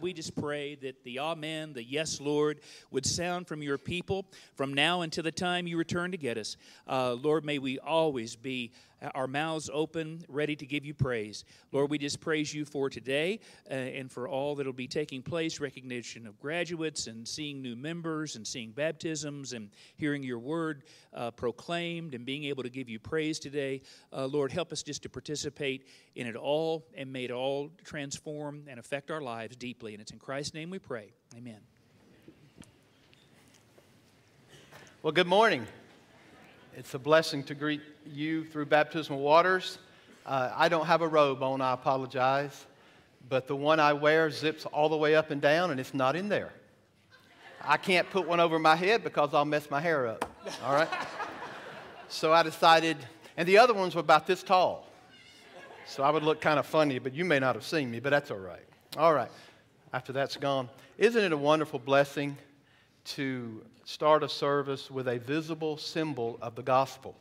We just pray that the Amen, the Yes, Lord, would sound from your people from now until the time you return to get us. Uh, Lord, may we always be our mouths open, ready to give you praise. Lord, we just praise you for today uh, and for all that will be taking place recognition of graduates and seeing new members and seeing baptisms and hearing your word uh, proclaimed and being able to give you praise today. Uh, Lord, help us just to participate in it all and may it all transform and affect our lives deeply. And it's in Christ's name we pray. Amen. Well, good morning. It's a blessing to greet you through baptismal waters. Uh, I don't have a robe on, I apologize, but the one I wear zips all the way up and down, and it's not in there. I can't put one over my head because I'll mess my hair up, all right? so I decided, and the other ones were about this tall. So I would look kind of funny, but you may not have seen me, but that's all right. All right, after that's gone. Isn't it a wonderful blessing to start a service with a visible symbol of the gospel.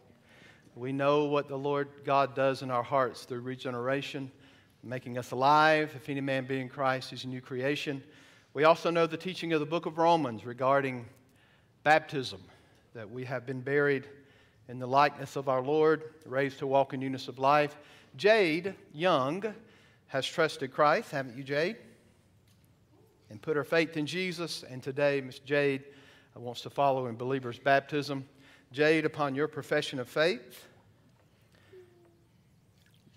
We know what the Lord God does in our hearts through regeneration, making us alive. If any man be in Christ, he's a new creation. We also know the teaching of the book of Romans regarding baptism, that we have been buried in the likeness of our Lord, raised to walk in newness of life. Jade Young has trusted Christ, haven't you, Jade? And put her faith in Jesus. And today, Miss Jade uh, wants to follow in believer's baptism. Jade, upon your profession of faith,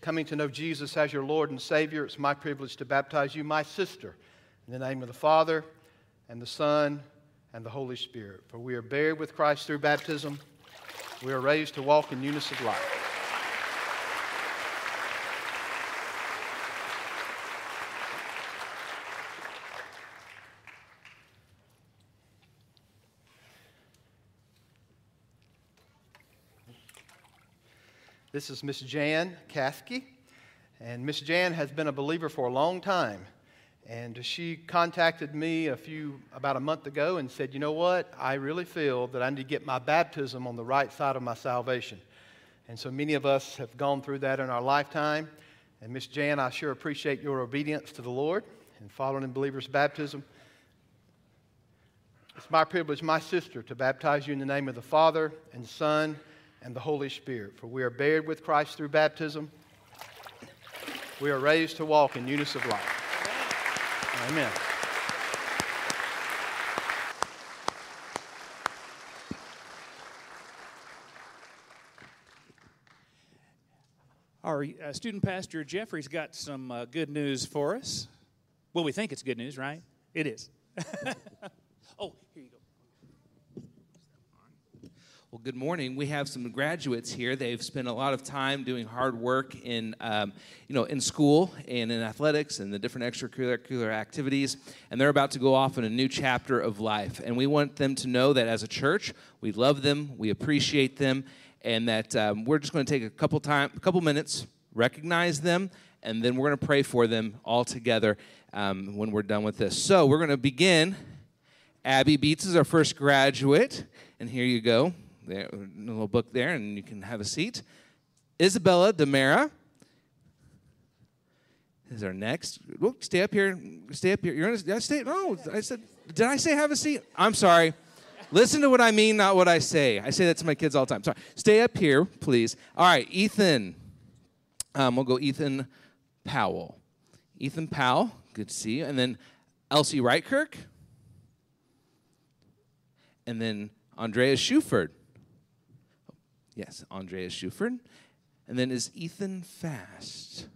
coming to know Jesus as your Lord and Savior, it's my privilege to baptize you, my sister, in the name of the Father and the Son and the Holy Spirit. For we are buried with Christ through baptism. We are raised to walk in newness of life. This is Miss Jan Kasky. And Miss Jan has been a believer for a long time. And she contacted me a few, about a month ago and said, You know what? I really feel that I need to get my baptism on the right side of my salvation. And so many of us have gone through that in our lifetime. And Miss Jan, I sure appreciate your obedience to the Lord and following in believer's baptism. It's my privilege, my sister, to baptize you in the name of the Father and Son and the Holy Spirit. For we are buried with Christ through baptism. We are raised to walk in newness of life. Amen. Our uh, student pastor Jeffrey's got some uh, good news for us. Well, we think it's good news, right? It is. oh, here you go. Well, good morning. We have some graduates here. They've spent a lot of time doing hard work in, um, you know, in school and in athletics and the different extracurricular activities, and they're about to go off in a new chapter of life. And we want them to know that as a church, we love them, we appreciate them, and that um, we're just going to take a couple time, a couple minutes, recognize them, and then we're going to pray for them all together um, when we're done with this. So we're going to begin. Abby Beats is our first graduate, and here you go there, a little book there, and you can have a seat. Isabella Demera is our next. Whoop, stay up here. Stay up here. You're gonna stay. No, I said. Did I say have a seat? I'm sorry. Listen to what I mean, not what I say. I say that to my kids all the time. Sorry. Stay up here, please. All right, Ethan. Um, we'll go Ethan Powell. Ethan Powell, good to see you. And then Elsie Wrightkirk. And then Andrea Schuford. Yes, Andreas Schuford. And then is Ethan Fast.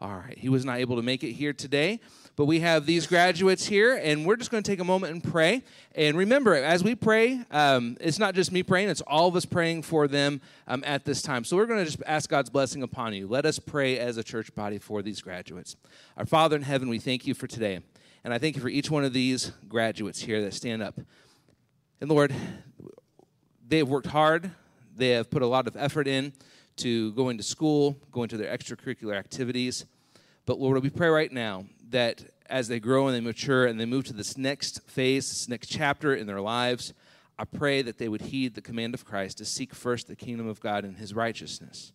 All right, he was not able to make it here today, but we have these graduates here, and we're just going to take a moment and pray. And remember, as we pray, um, it's not just me praying, it's all of us praying for them um, at this time. So we're going to just ask God's blessing upon you. Let us pray as a church body for these graduates. Our Father in heaven, we thank you for today. And I thank you for each one of these graduates here that stand up. And Lord, they have worked hard they have put a lot of effort in to going to school, going to their extracurricular activities. But Lord, we pray right now that as they grow and they mature and they move to this next phase, this next chapter in their lives, I pray that they would heed the command of Christ to seek first the kingdom of God and his righteousness.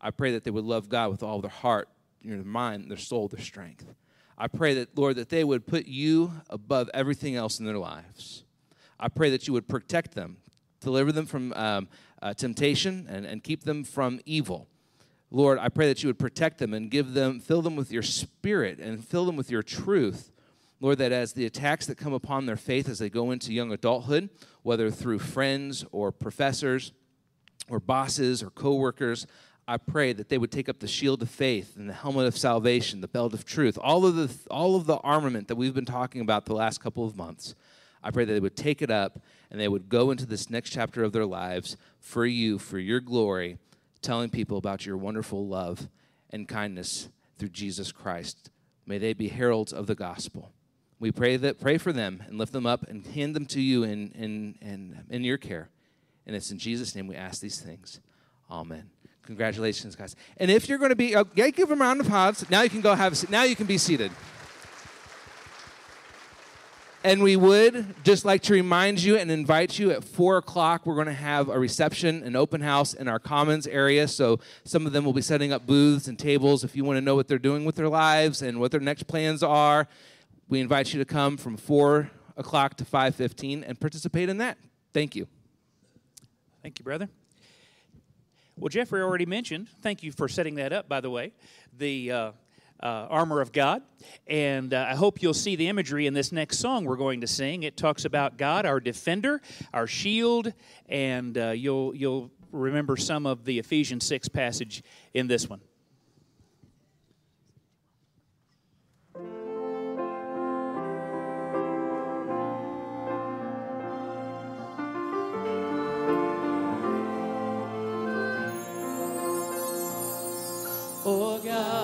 I pray that they would love God with all their heart, their mind, their soul, their strength. I pray that, Lord, that they would put you above everything else in their lives. I pray that you would protect them, deliver them from um, uh, temptation, and, and keep them from evil. Lord, I pray that you would protect them and give them, fill them with your spirit and fill them with your truth. Lord, that as the attacks that come upon their faith as they go into young adulthood, whether through friends or professors or bosses or coworkers, I pray that they would take up the shield of faith and the helmet of salvation, the belt of truth, all of the all of the armament that we've been talking about the last couple of months. I pray that they would take it up and they would go into this next chapter of their lives for you, for your glory, telling people about your wonderful love and kindness through Jesus Christ. May they be heralds of the gospel. We pray that pray for them and lift them up and hand them to you in, in, in, in your care. And it's in Jesus' name we ask these things. Amen. Congratulations, guys. And if you're going to be, uh, yeah, give them a round of applause. Now you can go have. Now you can be seated. And we would just like to remind you and invite you at four o'clock. We're going to have a reception, an open house in our commons area. So some of them will be setting up booths and tables. If you want to know what they're doing with their lives and what their next plans are, we invite you to come from four o'clock to five fifteen and participate in that. Thank you. Thank you, brother. Well, Jeffrey already mentioned, thank you for setting that up, by the way, the uh, uh, armor of God. And uh, I hope you'll see the imagery in this next song we're going to sing. It talks about God, our defender, our shield, and uh, you'll, you'll remember some of the Ephesians 6 passage in this one. Oh God,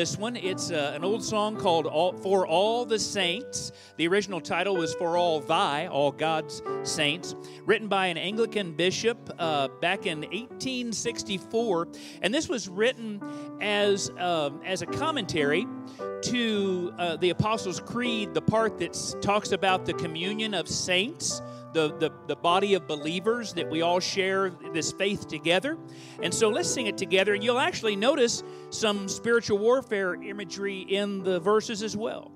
this one. It's uh, an old song called all, For All the Saints. The original title was For All Thy, All God's Saints, written by an Anglican bishop uh, back in 1864. And this was written as, um, as a commentary to uh, the Apostles' Creed, the part that talks about the communion of saints the, the, the body of believers that we all share this faith together. And so let's sing it together, and you'll actually notice some spiritual warfare imagery in the verses as well.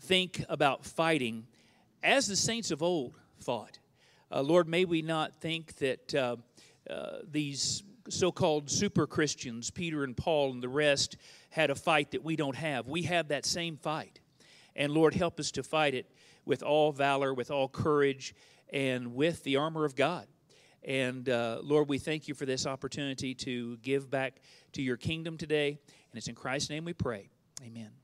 Think about fighting as the saints of old fought. Uh, Lord, may we not think that uh, uh, these so called super Christians, Peter and Paul and the rest, had a fight that we don't have. We have that same fight. And Lord, help us to fight it with all valor, with all courage, and with the armor of God. And uh, Lord, we thank you for this opportunity to give back to your kingdom today. And it's in Christ's name we pray. Amen.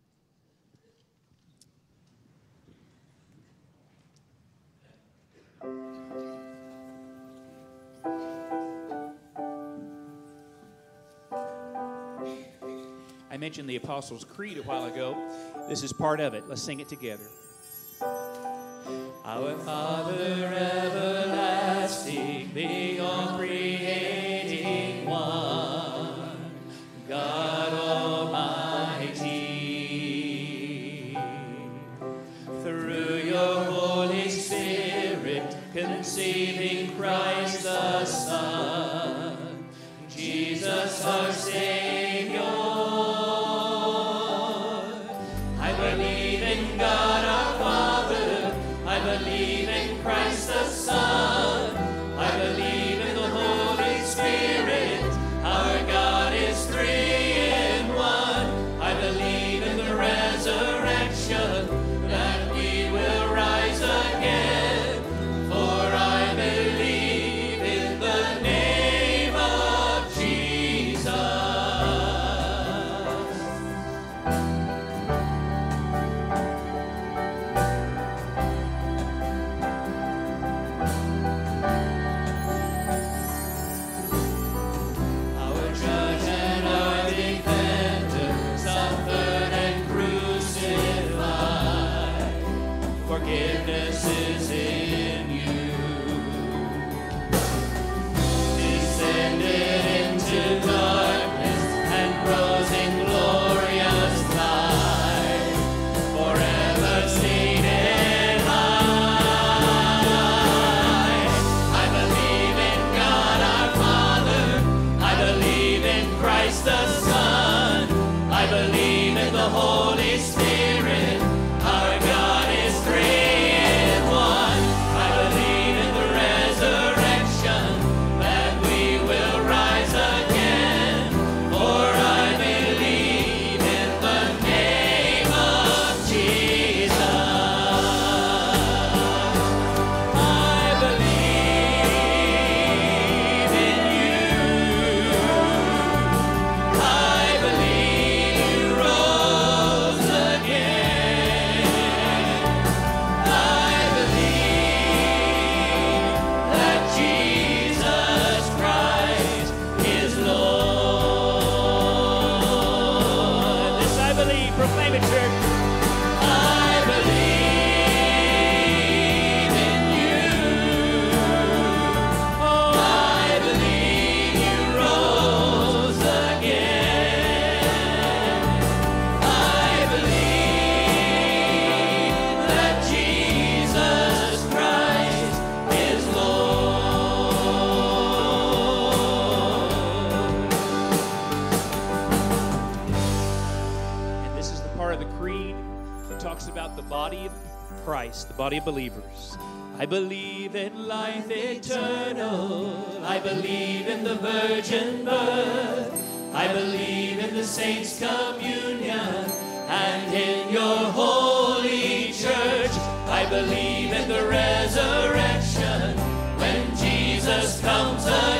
I mentioned the Apostles' Creed a while ago. This is part of it. Let's sing it together. Our Father everlasting, the all the body of believers. I believe in life eternal. I believe in the virgin birth. I believe in the saints' communion and in your holy church. I believe in the resurrection when Jesus comes again.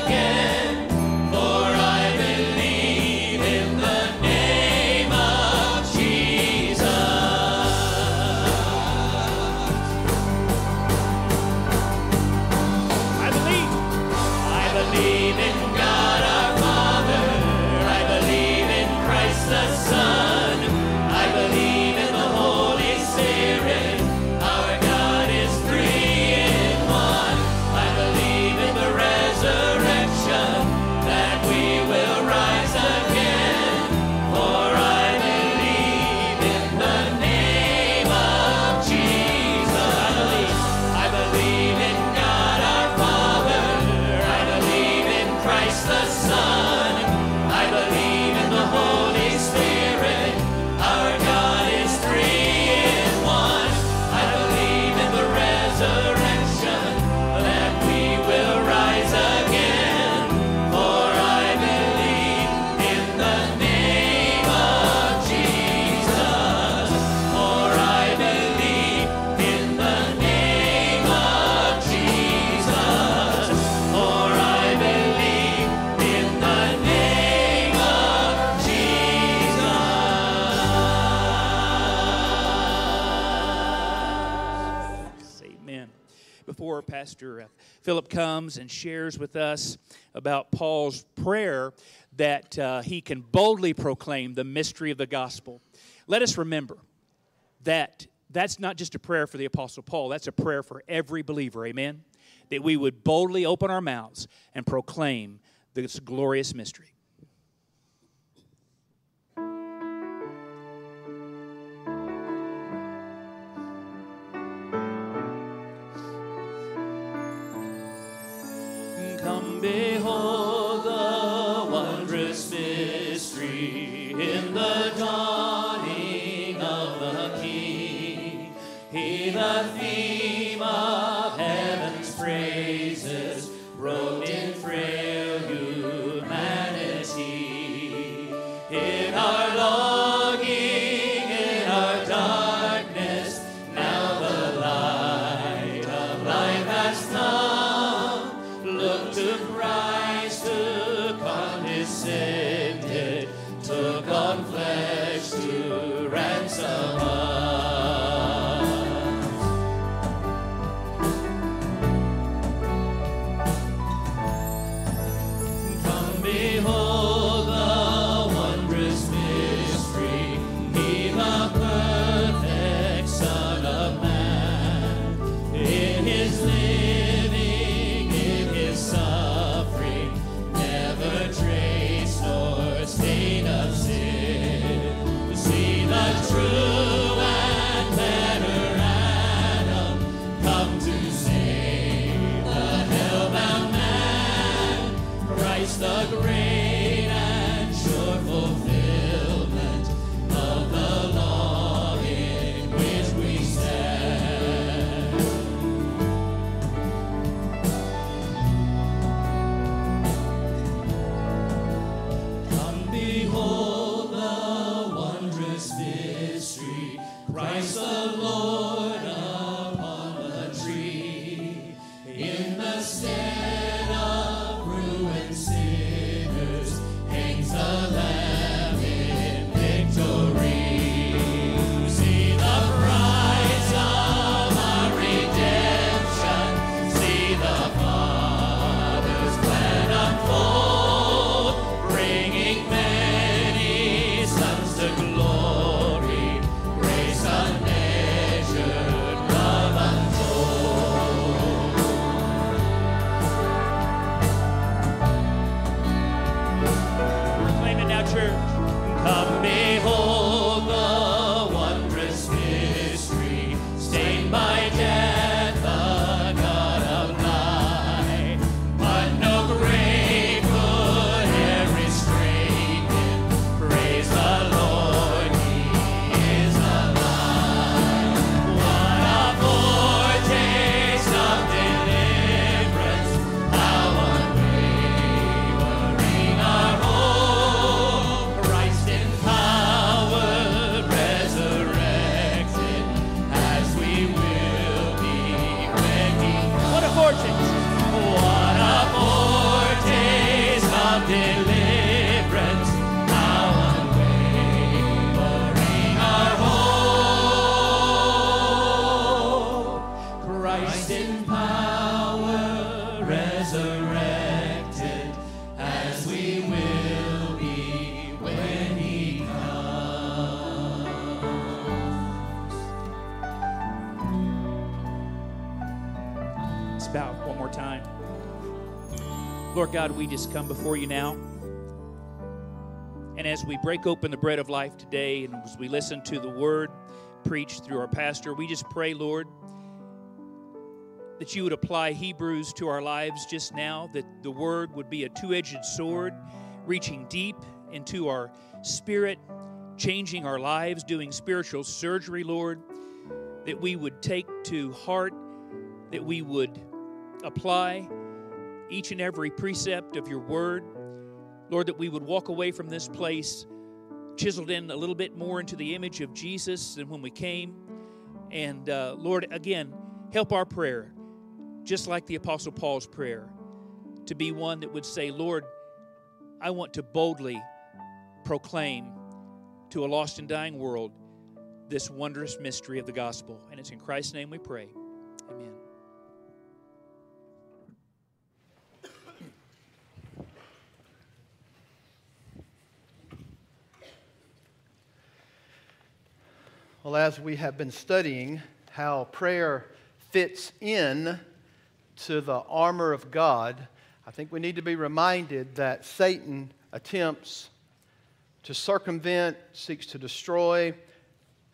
Phillip comes and shares with us about Paul's prayer that uh, he can boldly proclaim the mystery of the gospel. Let us remember that that's not just a prayer for the Apostle Paul, that's a prayer for every believer. Amen? That we would boldly open our mouths and proclaim this glorious mystery. God, we just come before you now. And as we break open the bread of life today, and as we listen to the word preached through our pastor, we just pray, Lord, that you would apply Hebrews to our lives just now, that the word would be a two edged sword reaching deep into our spirit, changing our lives, doing spiritual surgery, Lord, that we would take to heart, that we would apply each and every precept of your word. Lord, that we would walk away from this place chiseled in a little bit more into the image of Jesus than when we came. And uh, Lord, again, help our prayer, just like the Apostle Paul's prayer, to be one that would say, Lord, I want to boldly proclaim to a lost and dying world this wondrous mystery of the gospel. And it's in Christ's name we pray. Amen. Well, as we have been studying how prayer fits in to the armor of God, I think we need to be reminded that Satan attempts to circumvent, seeks to destroy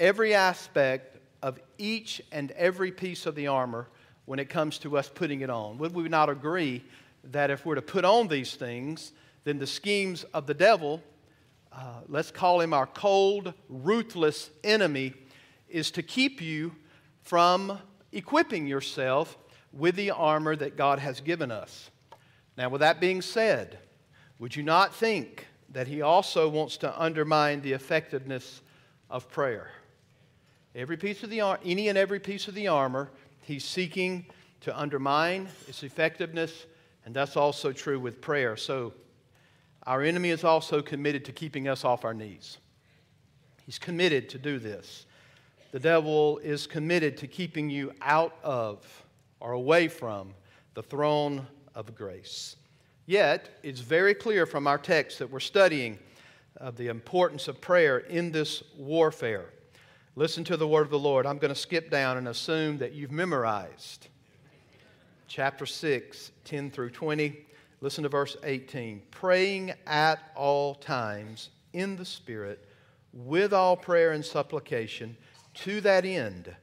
every aspect of each and every piece of the armor when it comes to us putting it on. Would we not agree that if we're to put on these things, then the schemes of the devil uh, let's call him our cold, ruthless enemy, is to keep you from equipping yourself with the armor that God has given us. Now, with that being said, would you not think that he also wants to undermine the effectiveness of prayer? Every piece of the any and every piece of the armor, he's seeking to undermine its effectiveness, and that's also true with prayer. So our enemy is also committed to keeping us off our knees. He's committed to do this. The devil is committed to keeping you out of or away from the throne of grace. Yet, it's very clear from our text that we're studying of the importance of prayer in this warfare. Listen to the word of the Lord. I'm going to skip down and assume that you've memorized chapter 6, 10 through 20. Listen to verse 18. Praying at all times in the Spirit with all prayer and supplication to that end.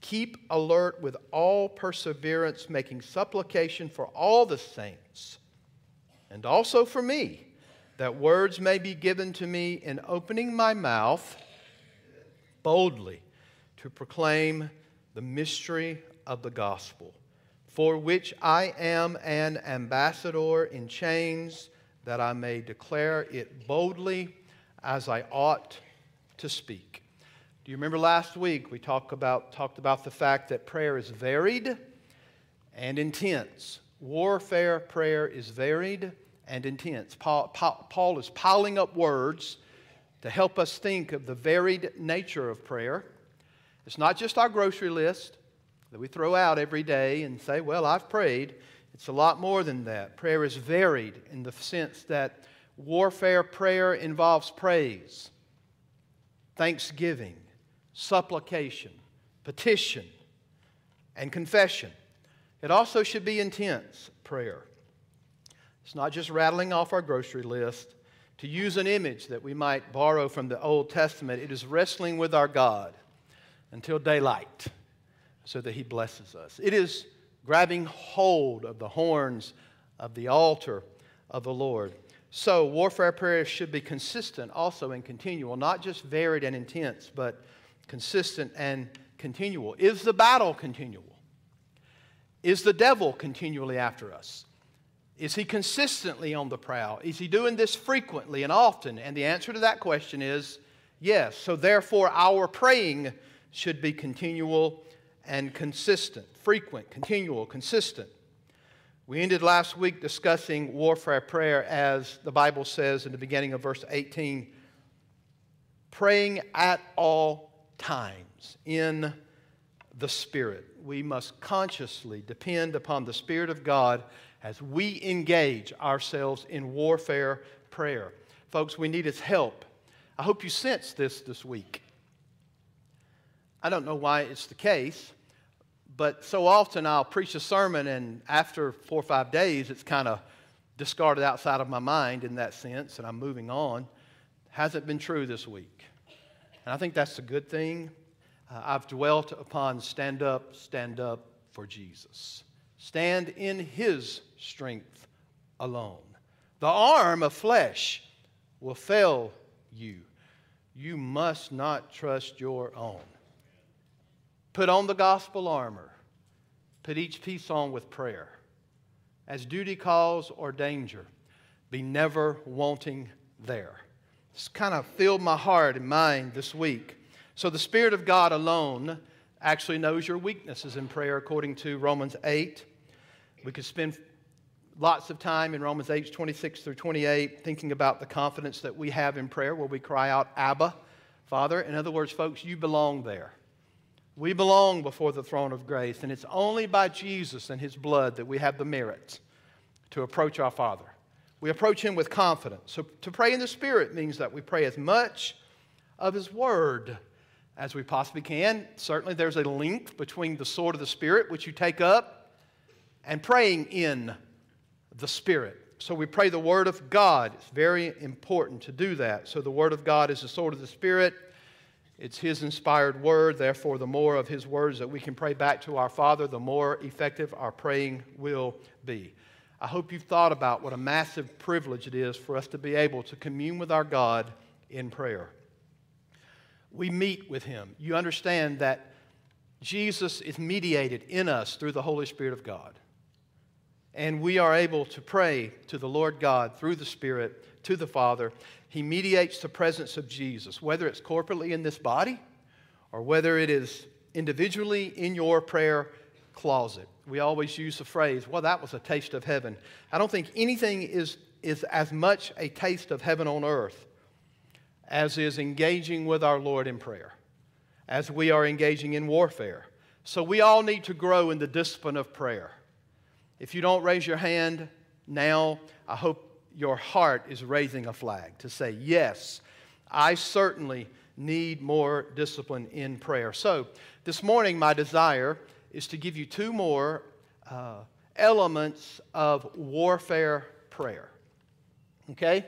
Keep alert with all perseverance, making supplication for all the saints, and also for me, that words may be given to me in opening my mouth boldly to proclaim the mystery of the gospel for which I am an ambassador in chains, that I may declare it boldly as I ought to speak. Do you remember last week we talked about, talked about the fact that prayer is varied and intense? Warfare prayer is varied and intense. Paul, Paul is piling up words to help us think of the varied nature of prayer. It's not just our grocery list that we throw out every day and say, Well, I've prayed. It's a lot more than that. Prayer is varied in the sense that warfare prayer involves praise, thanksgiving, supplication, petition, and confession. It also should be intense prayer. It's not just rattling off our grocery list. To use an image that we might borrow from the Old Testament, it is wrestling with our God until daylight so that he blesses us. It is grabbing hold of the horns of the altar of the Lord. So, warfare prayer should be consistent also and continual, not just varied and intense, but consistent and continual. Is the battle continual? Is the devil continually after us? Is he consistently on the prowl? Is he doing this frequently and often? And the answer to that question is yes. So, therefore, our praying should be continual and consistent, frequent, continual, consistent. We ended last week discussing warfare prayer as the Bible says in the beginning of verse 18 praying at all times in the Spirit. We must consciously depend upon the Spirit of God as we engage ourselves in warfare prayer. Folks, we need His help. I hope you sense this this week. I don't know why it's the case, but so often I'll preach a sermon, and after four or five days, it's kind of discarded outside of my mind in that sense, and I'm moving on. Hasn't been true this week. And I think that's a good thing. Uh, I've dwelt upon stand up, stand up for Jesus. Stand in his strength alone. The arm of flesh will fail you. You must not trust your own. Put on the gospel armor. Put each piece on with prayer. As duty calls or danger, be never wanting there. This kind of filled my heart and mind this week. So the Spirit of God alone actually knows your weaknesses in prayer, according to Romans 8. We could spend lots of time in Romans 8, 26 through 28, thinking about the confidence that we have in prayer, where we cry out, Abba, Father. In other words, folks, you belong there. We belong before the throne of grace, and it's only by Jesus and his blood that we have the merit to approach our Father. We approach him with confidence. So to pray in the Spirit means that we pray as much of his word as we possibly can. Certainly, there's a link between the sword of the Spirit, which you take up, and praying in the Spirit. So we pray the Word of God. It's very important to do that. So the Word of God is the sword of the Spirit. It's His inspired word. Therefore, the more of His words that we can pray back to our Father, the more effective our praying will be. I hope you've thought about what a massive privilege it is for us to be able to commune with our God in prayer. We meet with Him. You understand that Jesus is mediated in us through the Holy Spirit of God. And we are able to pray to the Lord God through the Spirit to the Father. He mediates the presence of Jesus, whether it's corporately in this body or whether it is individually in your prayer closet. We always use the phrase, well, that was a taste of heaven. I don't think anything is, is as much a taste of heaven on earth as is engaging with our Lord in prayer, as we are engaging in warfare. So we all need to grow in the discipline of prayer. If you don't raise your hand now, I hope your heart is raising a flag to say, Yes, I certainly need more discipline in prayer. So, this morning, my desire is to give you two more uh, elements of warfare prayer. Okay?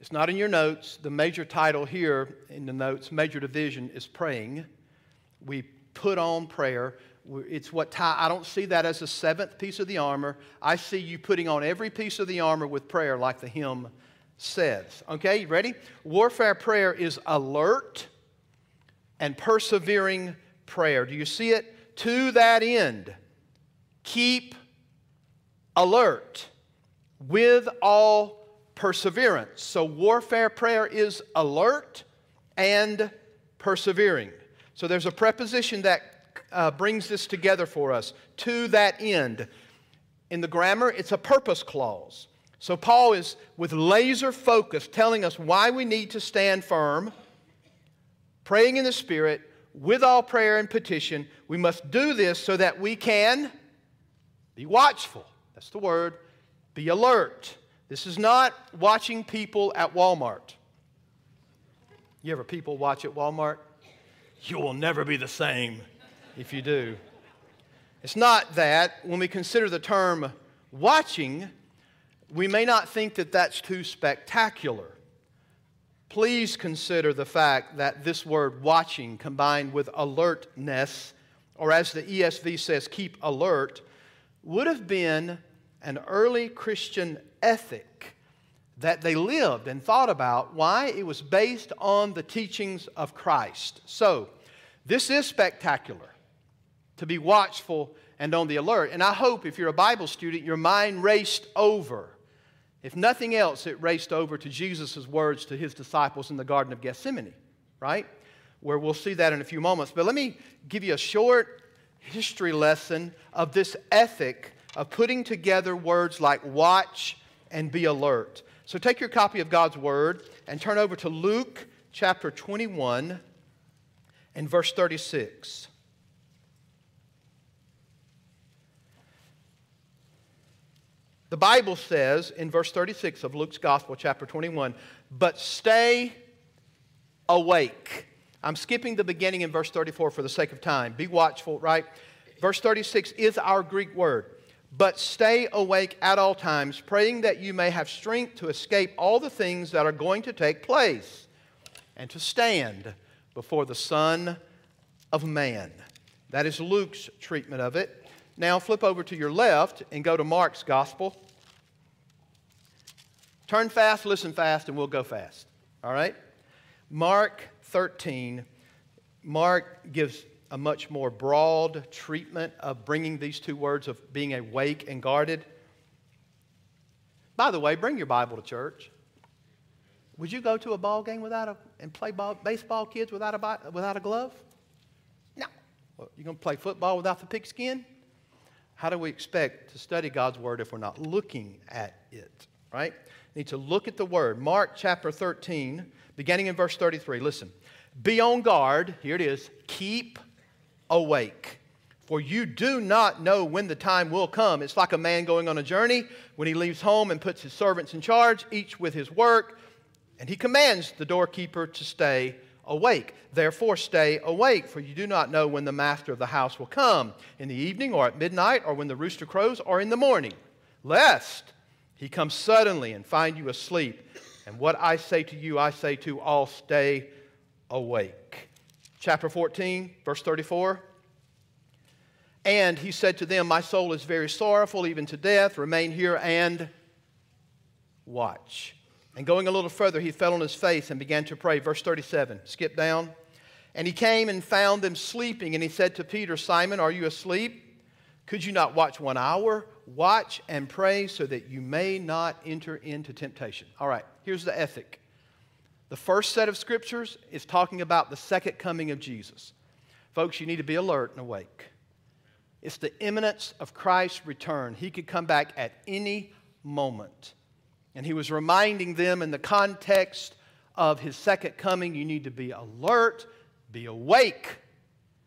It's not in your notes. The major title here in the notes, major division, is praying. We put on prayer. It's what tie, I don't see that as a seventh piece of the armor. I see you putting on every piece of the armor with prayer, like the hymn says. Okay, you ready? Warfare prayer is alert and persevering prayer. Do you see it? To that end, keep alert with all perseverance. So, warfare prayer is alert and persevering. So, there's a preposition that uh, brings this together for us to that end. In the grammar, it's a purpose clause. So, Paul is with laser focus telling us why we need to stand firm, praying in the Spirit, with all prayer and petition. We must do this so that we can be watchful. That's the word. Be alert. This is not watching people at Walmart. You ever people watch at Walmart? You will never be the same if you do. It's not that. When we consider the term watching, we may not think that that's too spectacular. Please consider the fact that this word watching combined with alertness, or as the ESV says, keep alert, would have been an early Christian ethic that they lived and thought about. Why? It was based on the teachings of Christ. So, this is spectacular to be watchful and on the alert. And I hope if you're a Bible student, your mind raced over. If nothing else, it raced over to Jesus' words to his disciples in the Garden of Gethsemane, right? Where we'll see that in a few moments. But let me give you a short history lesson of this ethic of putting together words like watch and be alert. So take your copy of God's Word and turn over to Luke chapter 21 and verse 36. The Bible says in verse 36 of Luke's Gospel, chapter 21, but stay awake. I'm skipping the beginning in verse 34 for the sake of time. Be watchful, right? Verse 36 is our Greek word. But stay awake at all times, praying that you may have strength to escape all the things that are going to take place and to stand before the Son of Man. That is Luke's treatment of it. Now flip over to your left and go to Mark's gospel. Turn fast, listen fast, and we'll go fast. All right? Mark 13. Mark gives a much more broad treatment of bringing these two words of being awake and guarded. By the way, bring your Bible to church. Would you go to a ball game without a and play ball, baseball, kids, without a without a glove? No. Well, you going to play football without the pigskin? How do we expect to study God's word if we're not looking at it? Right? Need to look at the word. Mark chapter 13, beginning in verse 33. Listen. Be on guard. Here it is. Keep awake. For you do not know when the time will come. It's like a man going on a journey when he leaves home and puts his servants in charge, each with his work, and he commands the doorkeeper to stay awake. Therefore, stay awake, for you do not know when the master of the house will come in the evening, or at midnight, or when the rooster crows, or in the morning, lest he comes suddenly and find you asleep. And what I say to you, I say to all stay awake. Chapter 14, verse 34. And he said to them, My soul is very sorrowful, even to death. Remain here and watch. And going a little further, he fell on his face and began to pray. Verse 37, skip down. And he came and found them sleeping. And he said to Peter, Simon, are you asleep? Could you not watch one hour? Watch and pray so that you may not enter into temptation. All right, here's the ethic. The first set of scriptures is talking about the second coming of Jesus. Folks, you need to be alert and awake. It's the imminence of Christ's return. He could come back at any moment. And he was reminding them in the context of his second coming, you need to be alert, be awake.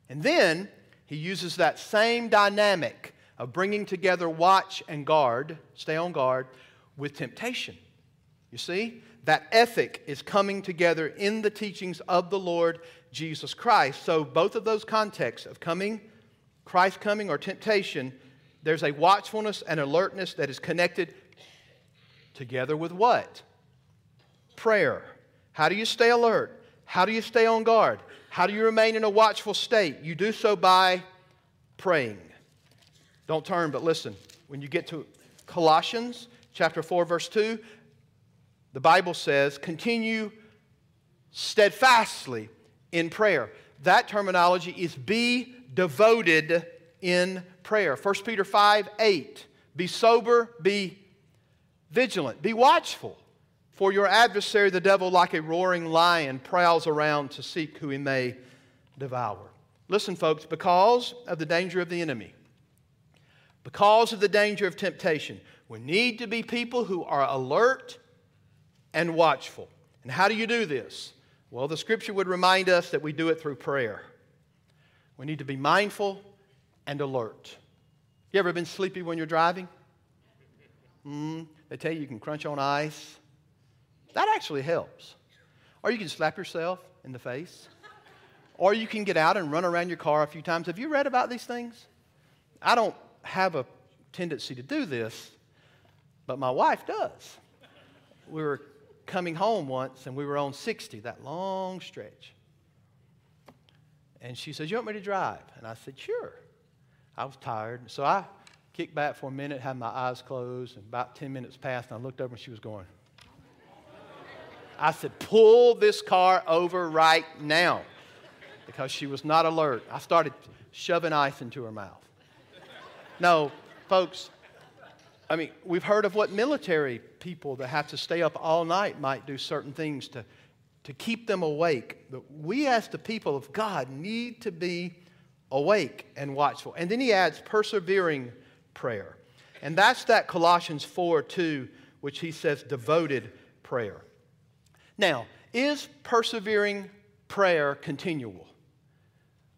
And then he uses that same dynamic of bringing together watch and guard, stay on guard, with temptation. You see? That ethic is coming together in the teachings of the Lord Jesus Christ. So, both of those contexts of coming, Christ coming, or temptation, there's a watchfulness and alertness that is connected together with what? Prayer. How do you stay alert? How do you stay on guard? How do you remain in a watchful state? You do so by praying. Don't turn, but listen. When you get to Colossians chapter 4, verse 2, the Bible says, continue steadfastly in prayer. That terminology is be devoted in prayer. 1 Peter 5 8. Be sober, be vigilant, be watchful. For your adversary, the devil, like a roaring lion, prowls around to seek who he may devour. Listen, folks, because of the danger of the enemy, because of the danger of temptation, we need to be people who are alert and watchful. And how do you do this? Well, the scripture would remind us that we do it through prayer. We need to be mindful and alert. You ever been sleepy when you're driving? Mm, they tell you you can crunch on ice. That actually helps. Or you can slap yourself in the face. Or you can get out and run around your car a few times. Have you read about these things? I don't have a tendency to do this, but my wife does. We were coming home once and we were on 60, that long stretch. And she said, You want me to drive? And I said, Sure. I was tired. So I kicked back for a minute, had my eyes closed, and about 10 minutes passed, and I looked over and she was going, I said, pull this car over right now because she was not alert. I started shoving ice into her mouth. No, folks, I mean, we've heard of what military people that have to stay up all night might do certain things to, to keep them awake. But we, as the people of God, need to be awake and watchful. And then he adds persevering prayer. And that's that Colossians 4 2, which he says devoted prayer. Now, is persevering prayer continual?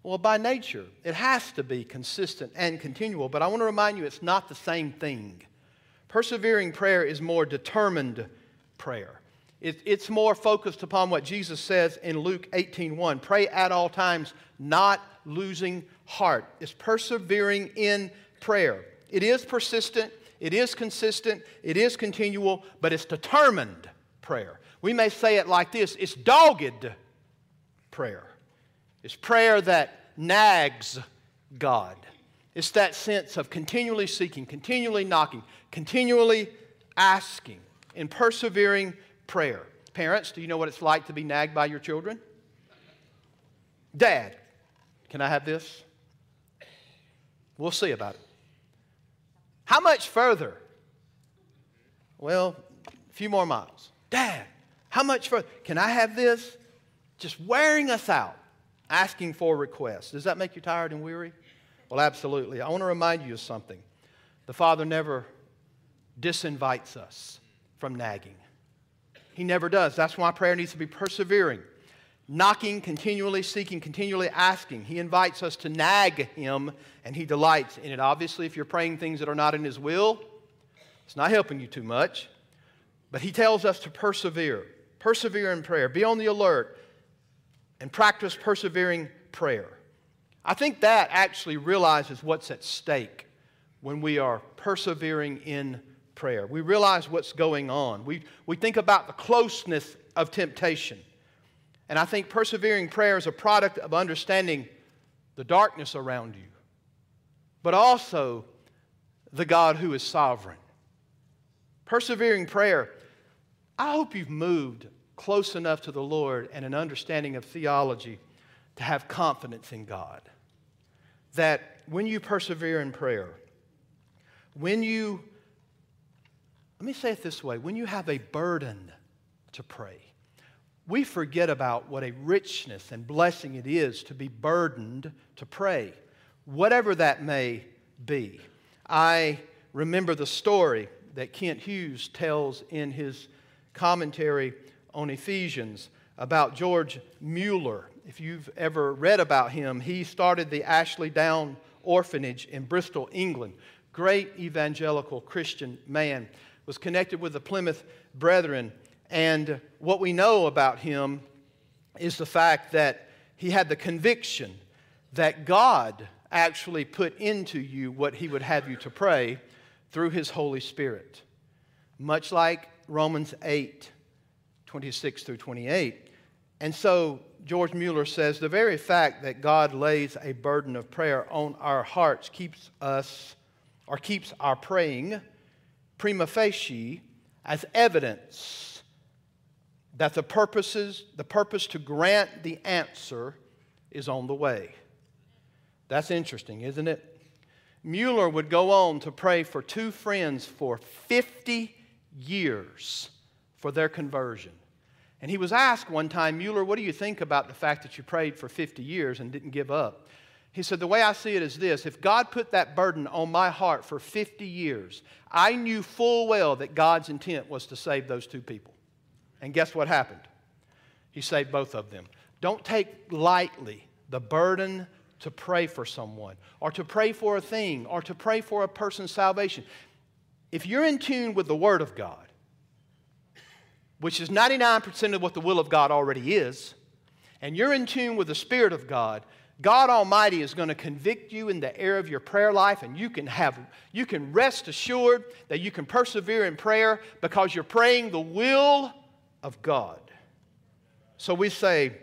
Well, by nature, it has to be consistent and continual, but I want to remind you it's not the same thing. Persevering prayer is more determined prayer. it's more focused upon what Jesus says in Luke 18:1. Pray at all times, not losing heart. It's persevering in prayer. It is persistent, it is consistent, it is continual, but it's determined prayer. We may say it like this it's dogged prayer. It's prayer that nags God. It's that sense of continually seeking, continually knocking, continually asking in persevering prayer. Parents, do you know what it's like to be nagged by your children? Dad, can I have this? We'll see about it. How much further? Well, a few more miles. Dad, how much further? Can I have this? Just wearing us out, asking for requests. Does that make you tired and weary? Well, absolutely. I want to remind you of something. The Father never disinvites us from nagging. He never does. That's why prayer needs to be persevering, knocking, continually seeking, continually asking. He invites us to nag Him, and He delights in it. Obviously, if you're praying things that are not in His will, it's not helping you too much. But He tells us to persevere. Persevere in prayer. Be on the alert and practice persevering prayer. I think that actually realizes what's at stake when we are persevering in prayer. We realize what's going on. We, we think about the closeness of temptation. And I think persevering prayer is a product of understanding the darkness around you, but also the God who is sovereign. Persevering prayer, I hope you've moved close enough to the Lord and an understanding of theology to have confidence in God. That when you persevere in prayer, when you let me say it this way when you have a burden to pray, we forget about what a richness and blessing it is to be burdened to pray, whatever that may be. I remember the story that Kent Hughes tells in his commentary on Ephesians about George Mueller. If you've ever read about him, he started the Ashley Down Orphanage in Bristol, England. Great evangelical Christian man was connected with the Plymouth Brethren. And what we know about him is the fact that he had the conviction that God actually put into you what he would have you to pray through his Holy Spirit. Much like Romans 8, 26 through 28. And so George Mueller says the very fact that God lays a burden of prayer on our hearts keeps us or keeps our praying prima facie as evidence that the purposes, the purpose to grant the answer is on the way. That's interesting, isn't it? Mueller would go on to pray for two friends for 50 years for their conversion. And he was asked one time, Mueller, what do you think about the fact that you prayed for 50 years and didn't give up? He said, The way I see it is this if God put that burden on my heart for 50 years, I knew full well that God's intent was to save those two people. And guess what happened? He saved both of them. Don't take lightly the burden to pray for someone, or to pray for a thing, or to pray for a person's salvation. If you're in tune with the Word of God, which is 99% of what the will of God already is, and you're in tune with the Spirit of God, God Almighty is going to convict you in the area of your prayer life, and you can have you can rest assured that you can persevere in prayer because you're praying the will of God. So we say,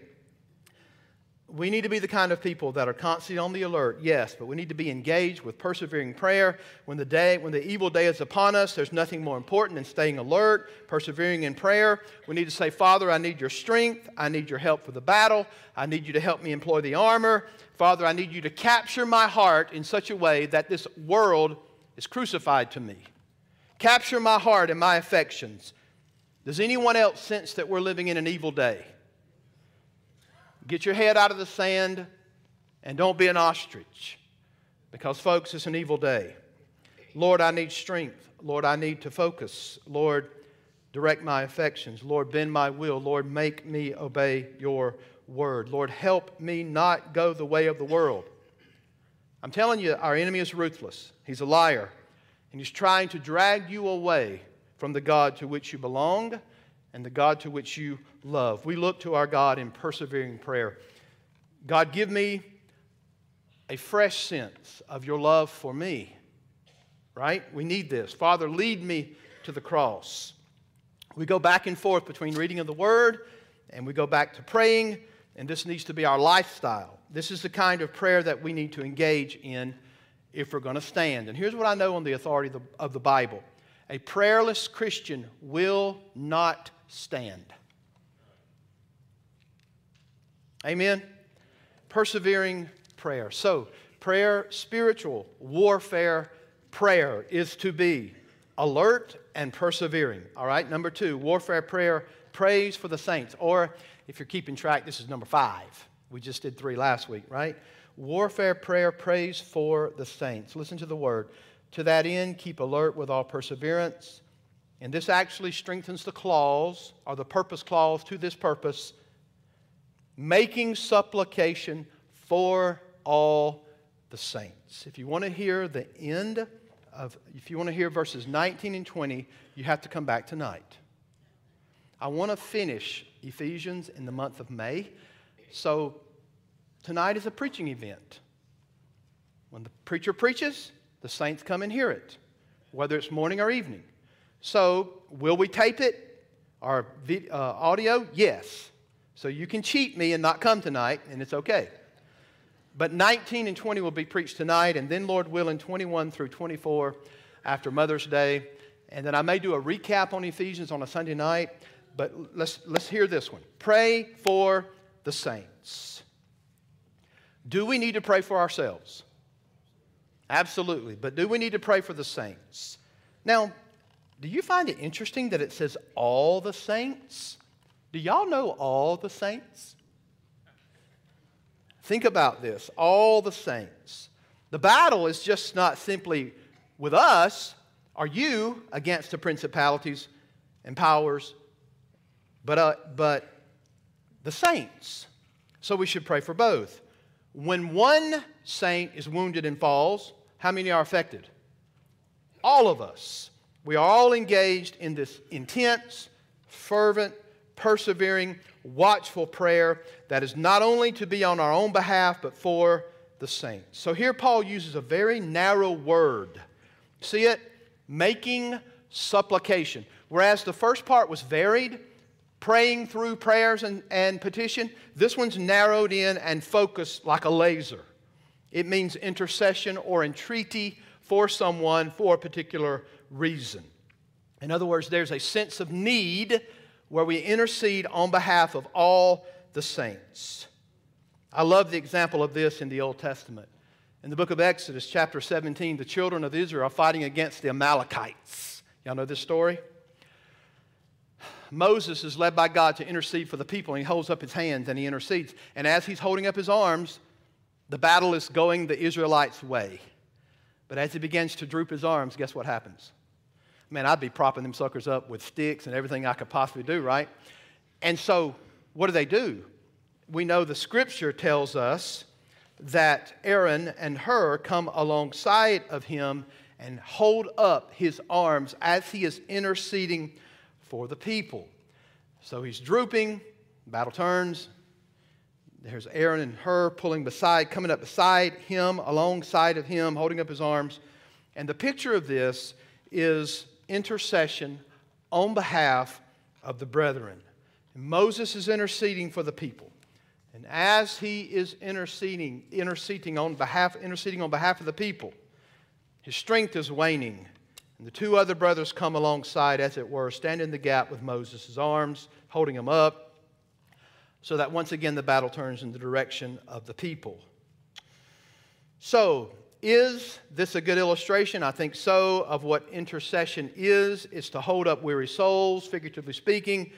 we need to be the kind of people that are constantly on the alert, yes, but we need to be engaged with persevering prayer. When the day, when the evil day is upon us, there's nothing more important than staying alert, persevering in prayer. We need to say, Father, I need your strength. I need your help for the battle. I need you to help me employ the armor. Father, I need you to capture my heart in such a way that this world is crucified to me. Capture my heart and my affections. Does anyone else sense that we're living in an evil day? Get your head out of the sand and don't be an ostrich because, folks, it's an evil day. Lord, I need strength. Lord, I need to focus. Lord, direct my affections. Lord, bend my will. Lord, make me obey your word. Lord, help me not go the way of the world. I'm telling you, our enemy is ruthless. He's a liar. And he's trying to drag you away from the God to which you belong and the God to which you love. We look to our God in persevering prayer. God, give me a fresh sense of your love for me. Right? We need this. Father, lead me to the cross. We go back and forth between reading of the Word and we go back to praying, and this needs to be our lifestyle. This is the kind of prayer that we need to engage in if we're going to stand. And here's what I know on the authority of the, of the Bible a prayerless Christian will not stand. Amen? Persevering prayer. So, prayer, spiritual warfare prayer is to be alert and persevering. All right, number two, warfare prayer praise for the saints. Or if you're keeping track, this is number five. We just did three last week, right? Warfare prayer praise for the saints. Listen to the word. To that end, keep alert with all perseverance. And this actually strengthens the clause, or the purpose clause to this purpose, making supplication for all the saints. If you want to hear the end of, if you want to hear verses 19 and 20, you have to come back tonight. I want to finish Ephesians in the month of May. So tonight is a preaching event. When the preacher preaches, the saints come and hear it, whether it's morning or evening. So, will we tape it? Our uh, audio? Yes. So you can cheat me and not come tonight, and it's okay. But 19 and 20 will be preached tonight, and then, Lord willing, 21 through 24 after Mother's Day. And then I may do a recap on Ephesians on a Sunday night, but let's, let's hear this one. Pray for the saints. Do we need to pray for ourselves? Absolutely. But do we need to pray for the saints? Now, do you find it interesting that it says all the saints? Do y'all know all the saints? Think about this all the saints. The battle is just not simply with us or you against the principalities and powers, but, uh, but the saints. So we should pray for both. When one saint is wounded and falls, how many are affected? All of us. We are all engaged in this intense, fervent, persevering, watchful prayer that is not only to be on our own behalf, but for the saints. So here Paul uses a very narrow word. See it? Making supplication. Whereas the first part was varied, praying through prayers and, and petition, this one's narrowed in and focused like a laser. It means intercession or entreaty for someone for a particular reason. In other words, there's a sense of need where we intercede on behalf of all the saints. I love the example of this in the Old Testament. In the book of Exodus, chapter 17, the children of Israel are fighting against the Amalekites. Y'all know this story? Moses is led by God to intercede for the people, and he holds up his hands and he intercedes. And as he's holding up his arms, the battle is going the Israelites' way. But as he begins to droop his arms, guess what happens? Man, I'd be propping them suckers up with sticks and everything I could possibly do, right? And so, what do they do? We know the scripture tells us that Aaron and Hur come alongside of him and hold up his arms as he is interceding for the people. So he's drooping, battle turns. There's Aaron and Hur pulling beside, coming up beside him, alongside of him, holding up his arms. And the picture of this is intercession on behalf of the brethren. And Moses is interceding for the people. And as he is interceding, interceding on behalf, interceding on behalf of the people, his strength is waning. And the two other brothers come alongside, as it were, stand in the gap with Moses' arms, holding him up, so that once again the battle turns in the direction of the people. So, is this a good illustration? I think so, of what intercession is. It's to hold up weary souls, figuratively speaking.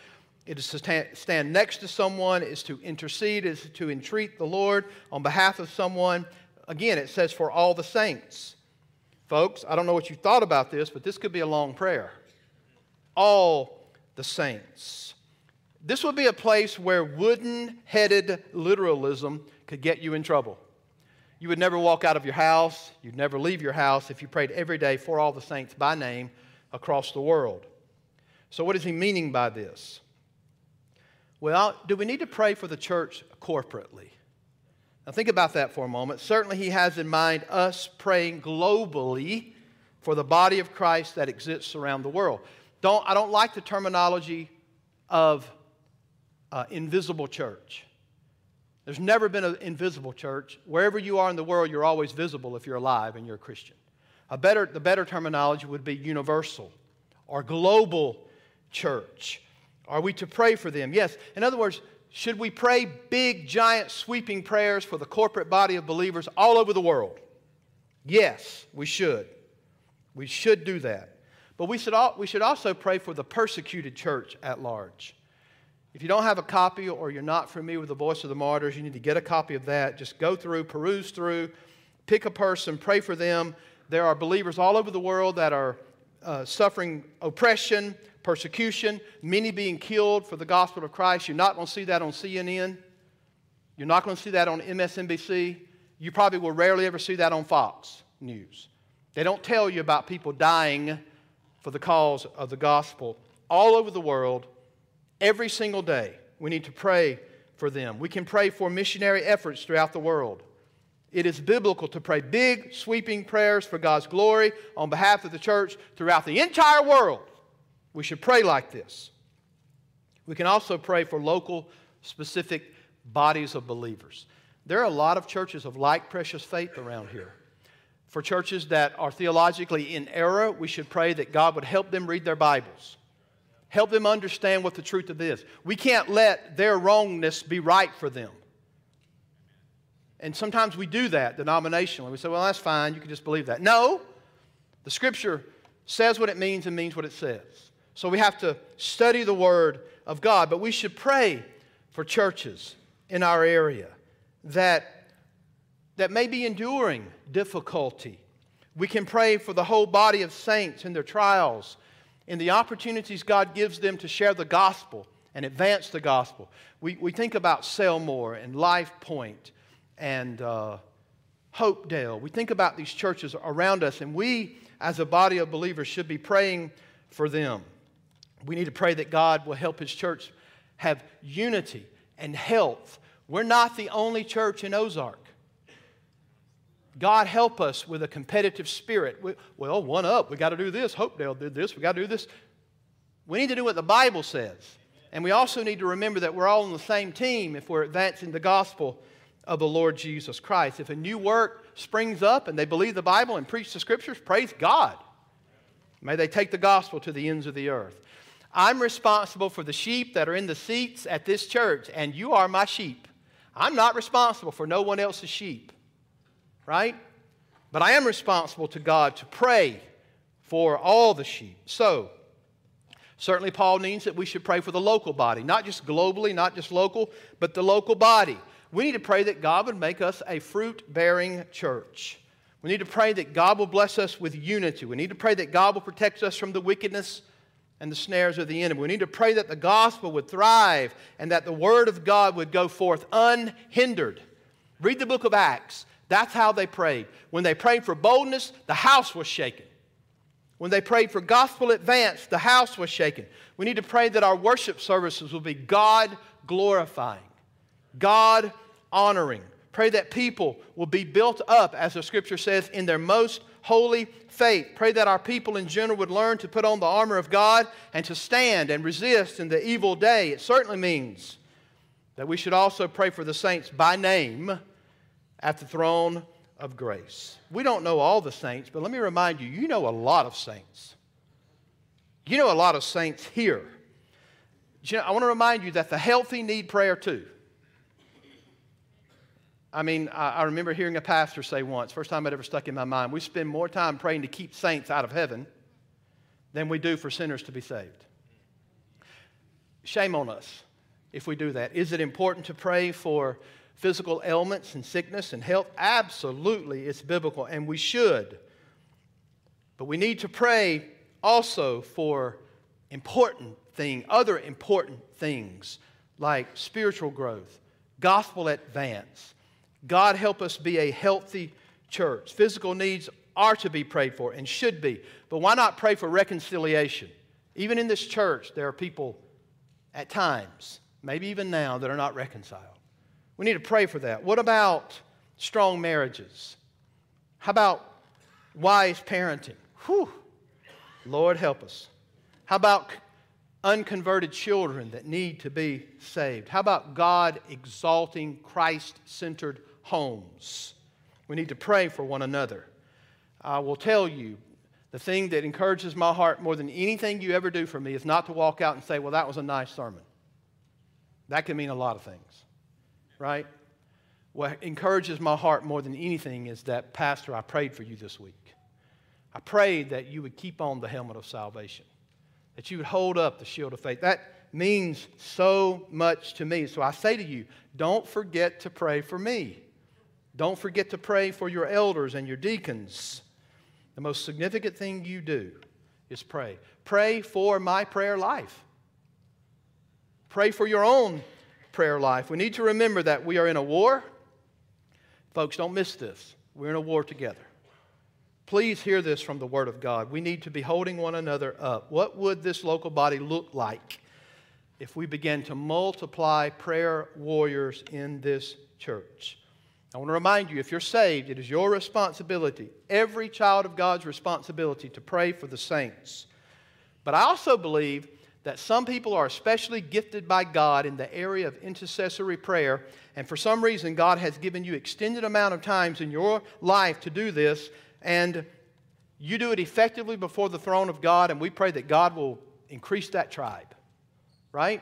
It is to stand next to someone, it's to intercede, it's to entreat the Lord on behalf of someone. Again, it says for all the saints. Folks, I don't know what you thought about this, but this could be a long prayer. All the saints. This would be a place where wooden headed literalism could get you in trouble. You would never walk out of your house, you'd never leave your house if you prayed every day for all the saints by name across the world. So, what is he meaning by this? Well, do we need to pray for the church corporately? Now, think about that for a moment. Certainly, he has in mind us praying globally for the body of Christ that exists around the world. Don't, I don't like the terminology of uh, invisible church. There's never been an invisible church. Wherever you are in the world, you're always visible if you're alive and you're a Christian. A better, the better terminology would be universal or global church. Are we to pray for them? Yes. In other words, should we pray big, giant, sweeping prayers for the corporate body of believers all over the world? Yes, we should. We should do that. But we should, we should also pray for the persecuted church at large. If you don't have a copy or you're not familiar with the Voice of the Martyrs, you need to get a copy of that. Just go through, peruse through, pick a person, pray for them. There are believers all over the world that are uh, suffering oppression, persecution, many being killed for the gospel of Christ. You're not going to see that on CNN. You're not going to see that on MSNBC. You probably will rarely ever see that on Fox News. They don't tell you about people dying for the cause of the gospel all over the world every single day. We need to pray for them. We can pray for missionary efforts throughout the world. It is biblical to pray big, sweeping prayers for God's glory on behalf of the church throughout the entire world. We should pray like this. We can also pray for local, specific bodies of believers. There are a lot of churches of like precious faith around here. For churches that are theologically in error, we should pray that God would help them read their Bibles, help them understand what the truth of this. We can't let their wrongness be right for them. And sometimes we do that denominationally. We say, well, that's fine, you can just believe that. No, the scripture says what it means and means what it says. So we have to study the Word of God, but we should pray for churches in our area that, that may be enduring difficulty. We can pray for the whole body of saints in their trials, in the opportunities God gives them to share the gospel and advance the gospel. We, we think about Selmore and Life Point and uh, Hopedale. We think about these churches around us, and we, as a body of believers, should be praying for them. We need to pray that God will help His church have unity and health. We're not the only church in Ozark. God help us with a competitive spirit. We, well, one up. We got to do this. Hopedale did this. We got to do this. We need to do what the Bible says. And we also need to remember that we're all on the same team if we're advancing the gospel of the Lord Jesus Christ. If a new work springs up and they believe the Bible and preach the scriptures, praise God. May they take the gospel to the ends of the earth. I'm responsible for the sheep that are in the seats at this church, and you are my sheep. I'm not responsible for no one else's sheep, right? But I am responsible to God to pray for all the sheep. So, certainly, Paul means that we should pray for the local body, not just globally, not just local, but the local body. We need to pray that God would make us a fruit bearing church. We need to pray that God will bless us with unity. We need to pray that God will protect us from the wickedness and the snares of the enemy. We need to pray that the gospel would thrive and that the word of God would go forth unhindered. Read the book of Acts. That's how they prayed. When they prayed for boldness, the house was shaken. When they prayed for gospel advance, the house was shaken. We need to pray that our worship services will be God glorifying. God honoring. Pray that people will be built up, as the scripture says, in their most holy faith. Pray that our people in general would learn to put on the armor of God and to stand and resist in the evil day. It certainly means that we should also pray for the saints by name at the throne of grace. We don't know all the saints, but let me remind you you know a lot of saints. You know a lot of saints here. I want to remind you that the healthy need prayer too. I mean, I, remember hearing a pastor say once, first time it ever stuck in my mind, we spend more time praying to keep saints out of heaven than we do for sinners to be saved. Shame on us if we do that. Is it important to pray for physical ailments and sickness and health? Absolutely, it's biblical, and we should. But we need to pray also for important things, other important things like spiritual growth, gospel advance, God help us be a healthy church. Physical needs are to be prayed for and should be. But why not pray for reconciliation? Even in this church, there are people at times, maybe even now, that are not reconciled. We need to pray for that. What about strong marriages? How about wise parenting? Whew. Lord, help us. How about unconverted children that need to be saved? How about God exalting Christ centered homes? We need to pray for one another. I will tell you, the thing that encourages my heart more than anything you ever do for me is not to walk out and say, Well, that was a nice sermon. That can mean a lot of things, right? What encourages my heart more than anything is that, Pastor, I prayed for you this week. I prayed that you would keep on the helmet of salvation, that you would hold up the shield of faith. That means so much to me. So I say to you, don't forget to pray for me. Don't forget to pray for your elders and your deacons. The most significant thing you do is pray. Pray for my prayer life. Pray for your own prayer life. We need to remember that we are in a war. Folks, don't miss this. We're in a war together. Please hear this from the Word of God. We need to be holding one another up. What would this local body look like if we began to multiply prayer warriors in this church? I want to remind you if you're saved, it is your responsibility, every child of God's responsibility, to pray for the saints. But I also believe that some people are especially gifted by God in the area of intercessory prayer, and for some reason, God has given you extended amount of times in your life to do this, and you do it effectively before the throne of God, and we pray that God will increase that tribe, right?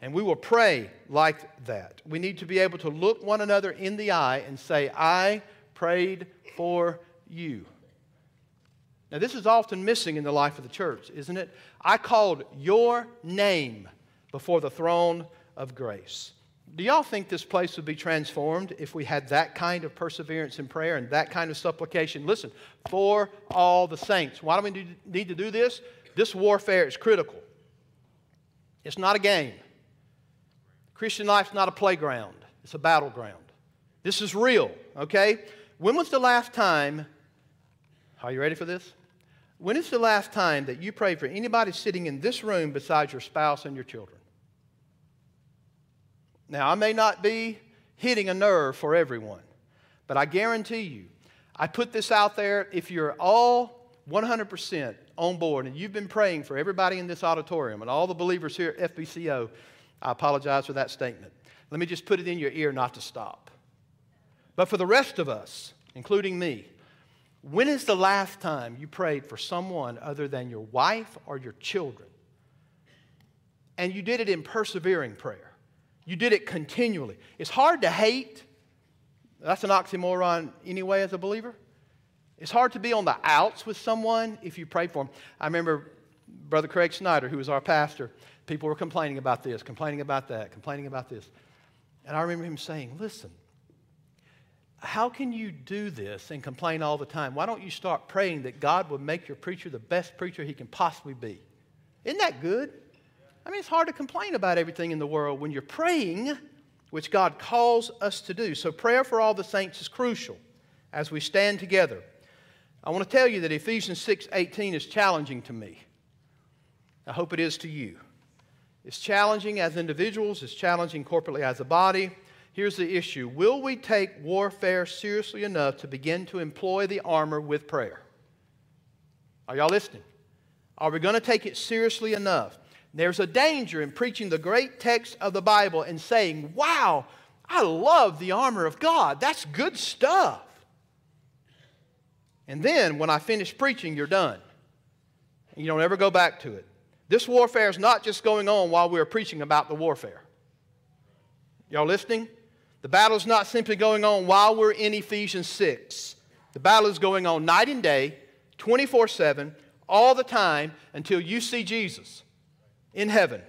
And we will pray like that. We need to be able to look one another in the eye and say, I prayed for you. Now, this is often missing in the life of the church, isn't it? I called your name before the throne of grace. Do y'all think this place would be transformed if we had that kind of perseverance in prayer and that kind of supplication? Listen, for all the saints. Why do we need to do this? This warfare is critical. It's not a game. Christian life's not a playground, it's a battleground. This is real, okay? When was the last time, are you ready for this? When is the last time that you prayed for anybody sitting in this room besides your spouse and your children? Now, I may not be hitting a nerve for everyone, but I guarantee you, I put this out there. If you're all 100% on board and you've been praying for everybody in this auditorium and all the believers here at FBCO, I apologize for that statement. Let me just put it in your ear not to stop. But for the rest of us, including me, when is the last time you prayed for someone other than your wife or your children? And you did it in persevering prayer. You did it continually. It's hard to hate. That's an oxymoron anyway as a believer. It's hard to be on the outs with someone if you pray for them. I remember Brother Craig Snyder, who was our pastor, people were complaining about this, complaining about that, complaining about this. And I remember him saying, Listen, how can you do this and complain all the time? Why don't you start praying that God would make your preacher the best preacher he can possibly be? Isn't that good? I mean, it's hard to complain about everything in the world when you're praying, which God calls us to do. So, prayer for all the saints is crucial as we stand together. I want to tell you that Ephesians 6 18 is challenging to me. I hope it is to you. It's challenging as individuals, it's challenging corporately as a body. Here's the issue Will we take warfare seriously enough to begin to employ the armor with prayer? Are y'all listening? Are we going to take it seriously enough? There's a danger in preaching the great text of the Bible and saying, Wow, I love the armor of God. That's good stuff. And then when I finish preaching, you're done. You don't ever go back to it. This warfare is not just going on while we're preaching about the warfare. Y'all listening? The battle is not simply going on while we're in Ephesians 6. The battle is going on night and day, 24 7, all the time until you see Jesus in heaven.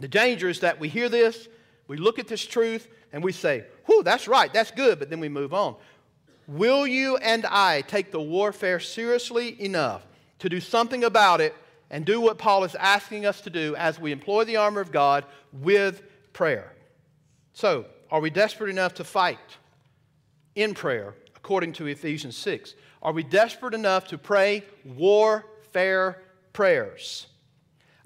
The danger is that we hear this, we look at this truth, and we say, Whew, that's right, that's good, but then we move on. Will you and I take the warfare seriously enough to do something about it and do what Paul is asking us to do as we employ the armor of God with prayer? So, are we desperate enough to fight in prayer according to Ephesians 6? Are we desperate enough to pray warfare prayers?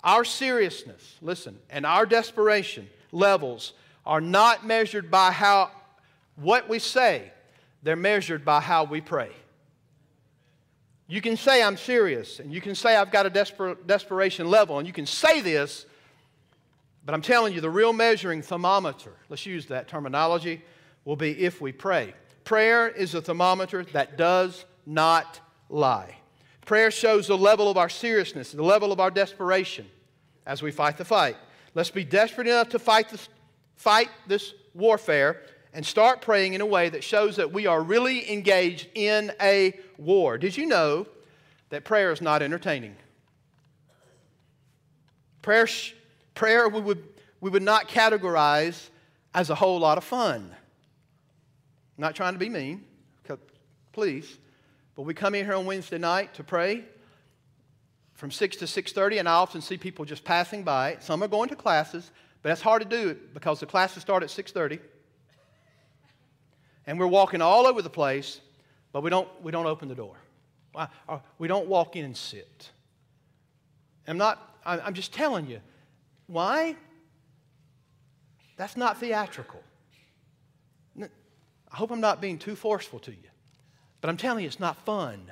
Our seriousness, listen, and our desperation levels are not measured by how what we say, they're measured by how we pray. You can say I'm serious, and you can say I've got a desper- desperation level, and you can say this, but I'm telling you, the real measuring thermometer, let's use that terminology, will be if we pray. Prayer is a thermometer that does not lie. Prayer shows the level of our seriousness, the level of our desperation as we fight the fight. Let's be desperate enough to fight this, fight this warfare and start praying in a way that shows that we are really engaged in a war. Did you know that prayer is not entertaining? Prayer, prayer we, would, we would not categorize as a whole lot of fun. I'm not trying to be mean, please. But we come in here on Wednesday night to pray from 6 to 6.30, and I often see people just passing by. Some are going to classes, but that's hard to do it because the classes start at 6.30. And we're walking all over the place, but we don't, we don't open the door. We don't walk in and sit. I'm not, I'm just telling you. Why? That's not theatrical. I hope I'm not being too forceful to you. But I'm telling you, it's not fun.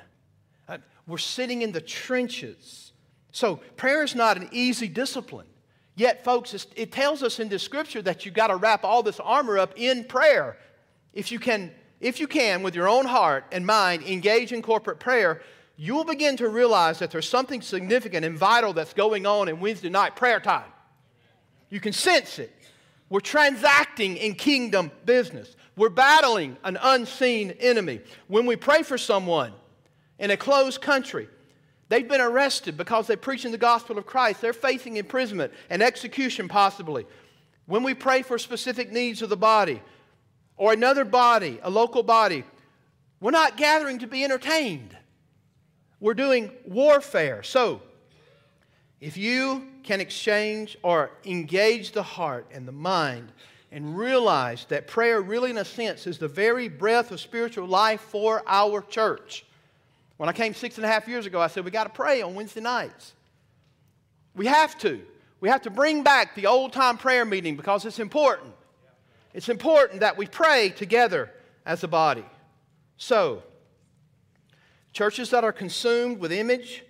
Uh, we're sitting in the trenches. So, prayer is not an easy discipline. Yet, folks, it tells us in this scripture that you've got to wrap all this armor up in prayer. If you can, if you can, with your own heart and mind, engage in corporate prayer, you will begin to realize that there's something significant and vital that's going on in Wednesday night prayer time. You can sense it. We're transacting in kingdom business. We're battling an unseen enemy. When we pray for someone in a closed country, they've been arrested because they're preaching the gospel of Christ. They're facing imprisonment and execution, possibly. When we pray for specific needs of the body or another body, a local body, we're not gathering to be entertained. We're doing warfare. So, if you can exchange or engage the heart and the mind and realize that prayer, really, in a sense, is the very breath of spiritual life for our church. When I came six and a half years ago, I said, We got to pray on Wednesday nights. We have to. We have to bring back the old time prayer meeting because it's important. It's important that we pray together as a body. So, churches that are consumed with image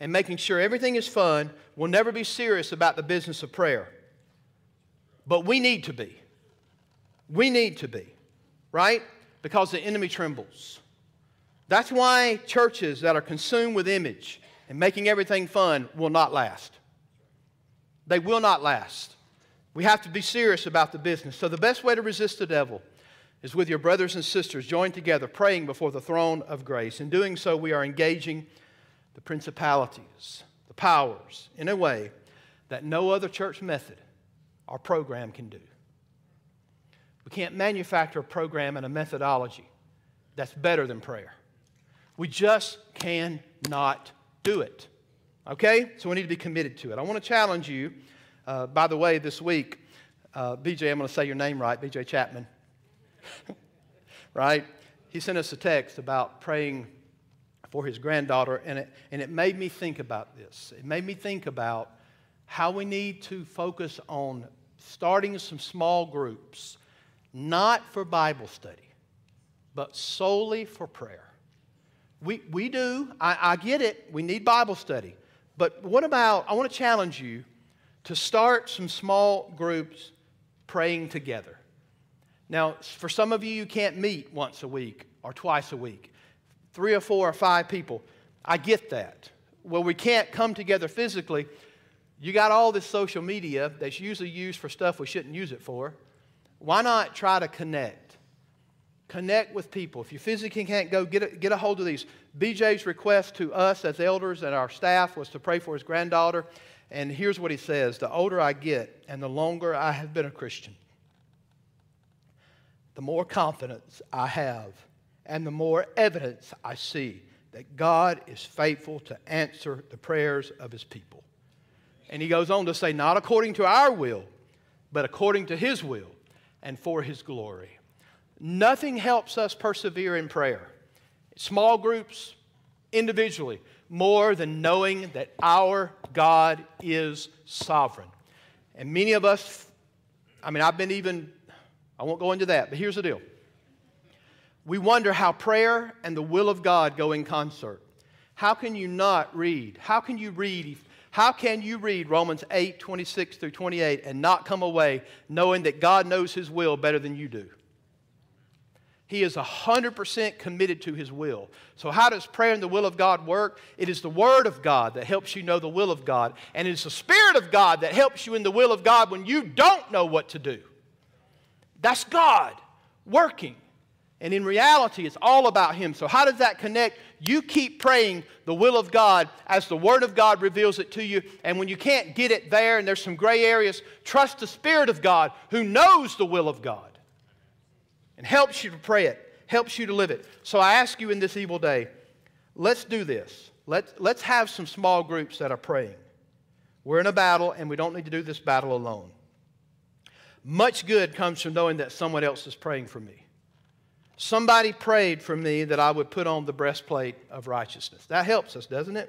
and making sure everything is fun will never be serious about the business of prayer. But we need to be. We need to be, right? Because the enemy trembles. That's why churches that are consumed with image and making everything fun will not last. They will not last. We have to be serious about the business. So, the best way to resist the devil is with your brothers and sisters joined together, praying before the throne of grace. In doing so, we are engaging the principalities, the powers, in a way that no other church method or program can do. We can't manufacture a program and a methodology that's better than prayer. We just cannot do it. Okay? So we need to be committed to it. I want to challenge you. Uh, by the way, this week, uh, BJ, I'm going to say your name right, BJ Chapman. right? He sent us a text about praying for his granddaughter, and it, and it made me think about this. It made me think about how we need to focus on starting some small groups, not for Bible study, but solely for prayer. We, we do, I, I get it, we need Bible study. But what about, I want to challenge you to start some small groups praying together. Now, for some of you, you can't meet once a week or twice a week, three or four or five people. I get that. Well, we can't come together physically, you got all this social media that's usually used for stuff we shouldn't use it for. Why not try to connect? Connect with people. If you physically can't go, get a, get a hold of these. BJ's request to us as elders and our staff was to pray for his granddaughter. And here's what he says The older I get and the longer I have been a Christian, the more confidence I have and the more evidence I see that God is faithful to answer the prayers of his people. And he goes on to say, not according to our will, but according to his will and for his glory. Nothing helps us persevere in prayer, small groups, individually, more than knowing that our God is sovereign. And many of us I mean, I've been even, I won't go into that, but here's the deal. We wonder how prayer and the will of God go in concert. How can you not read? How can you read? How can you read Romans 8, 26 through 28 and not come away knowing that God knows His will better than you do? He is 100% committed to His will. So, how does prayer and the will of God work? It is the Word of God that helps you know the will of God, and it is the Spirit of God that helps you in the will of God when you don't know what to do. That's God working. And in reality, it's all about Him. So, how does that connect? You keep praying the will of God as the Word of God reveals it to you. And when you can't get it there and there's some gray areas, trust the Spirit of God who knows the will of God and helps you to pray it, helps you to live it. So, I ask you in this evil day, let's do this. Let's, let's have some small groups that are praying. We're in a battle, and we don't need to do this battle alone. Much good comes from knowing that someone else is praying for me. Somebody prayed for me that I would put on the breastplate of righteousness. That helps us, doesn't it?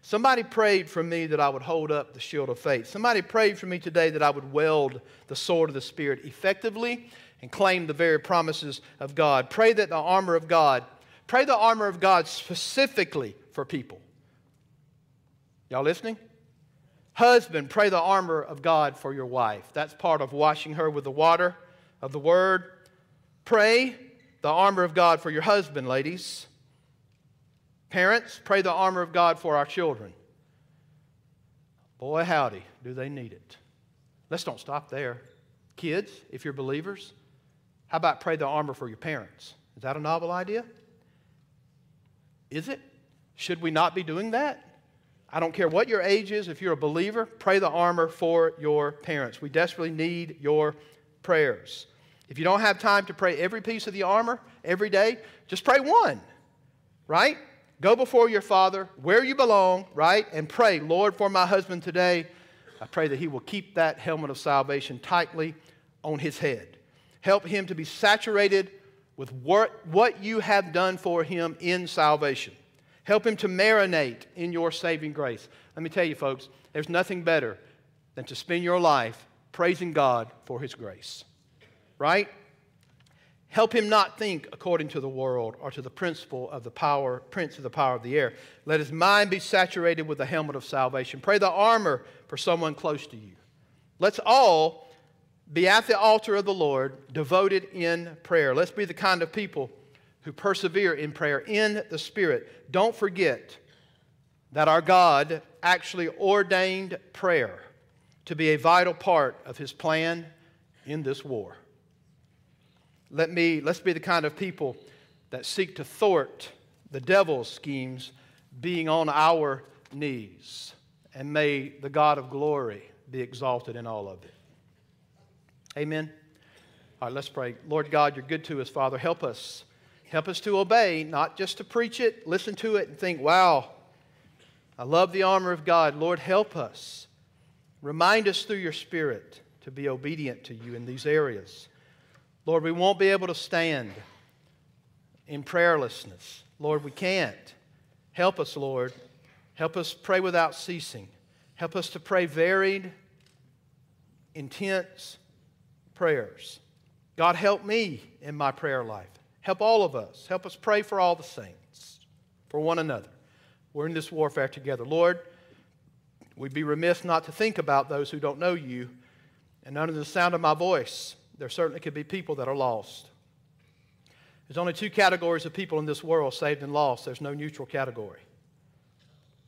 Somebody prayed for me that I would hold up the shield of faith. Somebody prayed for me today that I would weld the sword of the Spirit effectively and claim the very promises of God. Pray that the armor of God, pray the armor of God specifically for people. Y'all listening? Husband, pray the armor of God for your wife. That's part of washing her with the water of the word. Pray the armor of God for your husband, ladies. Parents, pray the armor of God for our children. Boy, howdy, do they need it. Let's don't stop there. Kids, if you're believers, how about pray the armor for your parents? Is that a novel idea? Is it? Should we not be doing that? I don't care what your age is, if you're a believer, pray the armor for your parents. We desperately need your prayers. If you don't have time to pray every piece of the armor every day, just pray one, right? Go before your Father where you belong, right? And pray, Lord, for my husband today, I pray that he will keep that helmet of salvation tightly on his head. Help him to be saturated with what, what you have done for him in salvation. Help him to marinate in your saving grace. Let me tell you, folks, there's nothing better than to spend your life praising God for his grace right? Help him not think according to the world or to the principle of the power, prince of the power of the air. Let his mind be saturated with the helmet of salvation. Pray the armor for someone close to you. Let's all be at the altar of the Lord, devoted in prayer. Let's be the kind of people who persevere in prayer in the Spirit. Don't forget that our God actually ordained prayer to be a vital part of his plan in this war. Let me, let's be the kind of people that seek to thwart the devil's schemes being on our knees. And may the God of glory be exalted in all of it. Amen. All right, let's pray. Lord God, you're good to us, Father. Help us. Help us to obey, not just to preach it, listen to it, and think, wow, I love the armor of God. Lord, help us. Remind us through your Spirit to be obedient to you in these areas. Lord, we won't be able to stand in prayerlessness. Lord, we can't. Help us, Lord. Help us pray without ceasing. Help us to pray varied, intense prayers. God, help me in my prayer life. Help all of us. Help us pray for all the saints, for one another. We're in this warfare together. Lord, we'd be remiss not to think about those who don't know you and under the sound of my voice there certainly could be people that are lost. There's only two categories of people in this world saved and lost. There's no neutral category.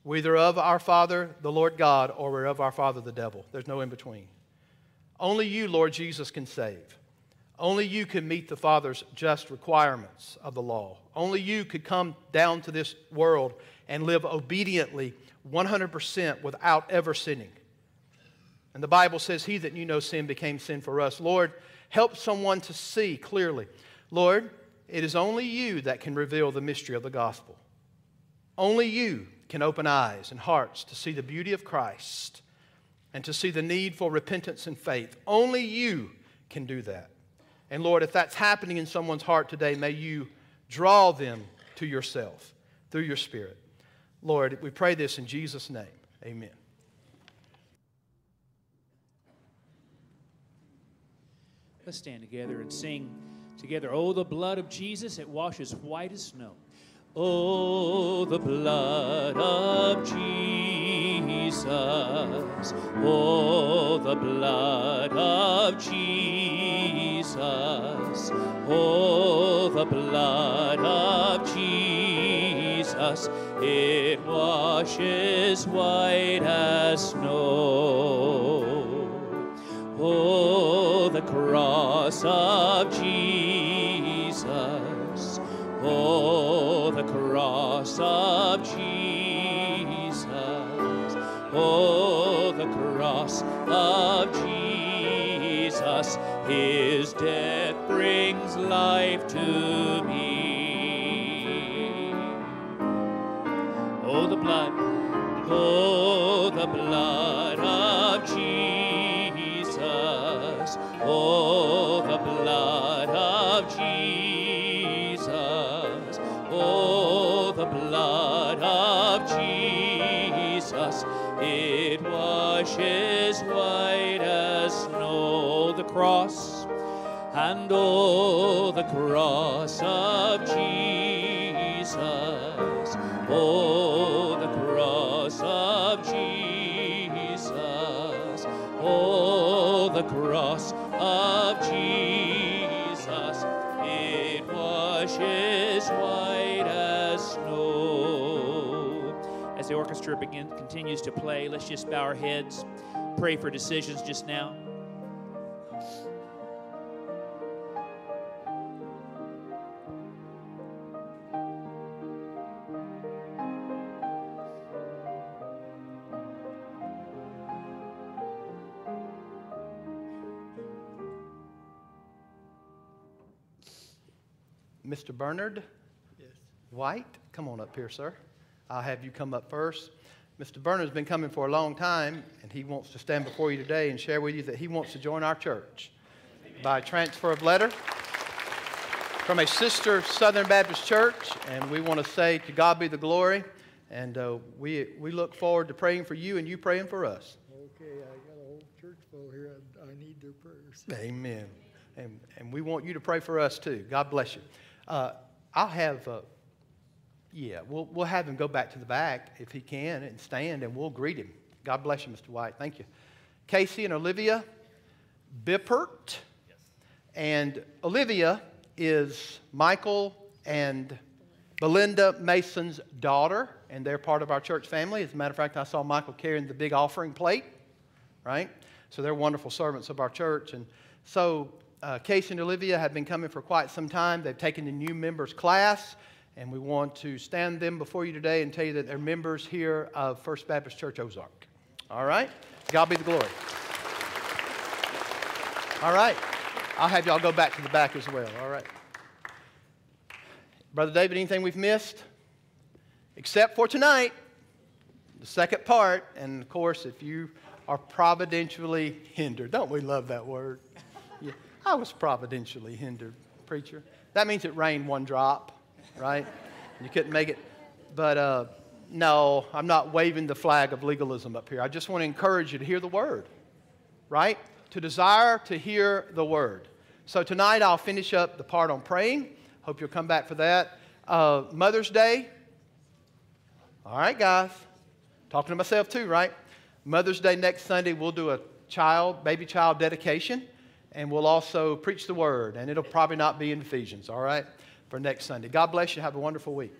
We're either of our Father, the Lord God, or we're of our Father, the devil. There's no in between. Only you, Lord Jesus, can save. Only you can meet the Father's just requirements of the law. Only you could come down to this world and live obediently 100% without ever sinning. And the Bible says, He that knew no sin became sin for us. Lord, help someone to see clearly. Lord, it is only you that can reveal the mystery of the gospel. Only you can open eyes and hearts to see the beauty of Christ and to see the need for repentance and faith. Only you can do that. And Lord, if that's happening in someone's heart today, may you draw them to yourself through your Spirit. Lord, we pray this in Jesus' name. Amen. Let's stand together and sing together. Oh, the blood of Jesus, it washes white as snow. Oh, the blood of Jesus. Oh, the blood of Jesus. Oh, the blood of Jesus. It washes white as snow. Oh, the cross of Jesus. Oh, the cross of Jesus. Oh, the cross of Jesus. His death brings life to me. Oh, the blood. Oh, the blood cross. And oh, the cross of Jesus. Oh, the cross of Jesus. Oh, the cross of Jesus. It washes white as snow. As the orchestra begin, continues to play, let's just bow our heads, pray for decisions just now. Mr. Bernard Yes. White, come on up here, sir. I'll have you come up first. Mr. Bernard's been coming for a long time, and he wants to stand before you today and share with you that he wants to join our church by transfer of letter from a sister Southern Baptist church, and we want to say to God be the glory, and uh, we, we look forward to praying for you and you praying for us. Okay, I got a whole church full here. I, I need their prayers. Amen. And, and we want you to pray for us too. God bless you. Uh, I'll have, uh, yeah, we'll, we'll have him go back to the back if he can and stand and we'll greet him. God bless you, Mr. White. Thank you. Casey and Olivia Bippert. And Olivia is Michael and Belinda Mason's daughter, and they're part of our church family. As a matter of fact, I saw Michael carrying the big offering plate, right? So they're wonderful servants of our church. And so uh, Casey and Olivia have been coming for quite some time. They've taken the new members class, and we want to stand them before you today and tell you that they're members here of First Baptist Church Ozark. All right? God be the glory. All right. I'll have y'all go back to the back as well. All right. Brother David, anything we've missed? Except for tonight, the second part. And of course, if you are providentially hindered, don't we love that word? I was providentially hindered, preacher. That means it rained one drop, right? You couldn't make it. But uh, no, I'm not waving the flag of legalism up here. I just want to encourage you to hear the word, right? To desire to hear the word. So tonight I'll finish up the part on praying. Hope you'll come back for that. Uh, Mother's Day. All right, guys. Talking to myself too, right? Mother's Day next Sunday, we'll do a child, baby child dedication, and we'll also preach the word. And it'll probably not be in Ephesians, all right, for next Sunday. God bless you. Have a wonderful week.